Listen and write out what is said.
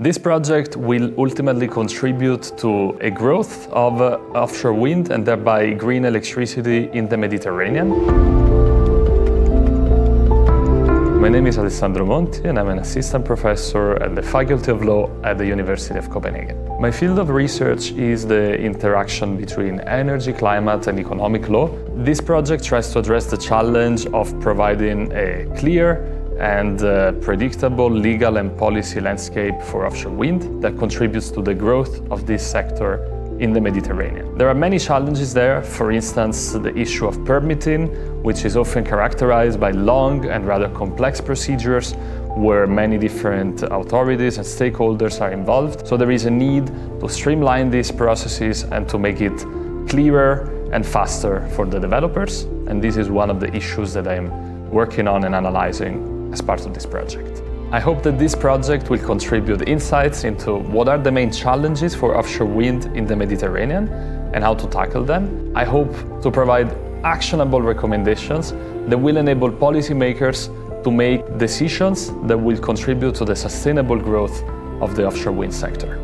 This project will ultimately contribute to a growth of uh, offshore wind and thereby green electricity in the Mediterranean. My name is Alessandro Monti and I'm an assistant professor at the Faculty of Law at the University of Copenhagen. My field of research is the interaction between energy, climate and economic law. This project tries to address the challenge of providing a clear and uh, predictable legal and policy landscape for offshore wind that contributes to the growth of this sector in the Mediterranean. There are many challenges there, for instance, the issue of permitting, which is often characterized by long and rather complex procedures where many different authorities and stakeholders are involved. So there is a need to streamline these processes and to make it clearer and faster for the developers. And this is one of the issues that I'm working on and analyzing as part of this project. I hope that this project will contribute insights into what are the main challenges for offshore wind in the Mediterranean and how to tackle them. I hope to provide actionable recommendations that will enable policymakers to make decisions that will contribute to the sustainable growth of the offshore wind sector.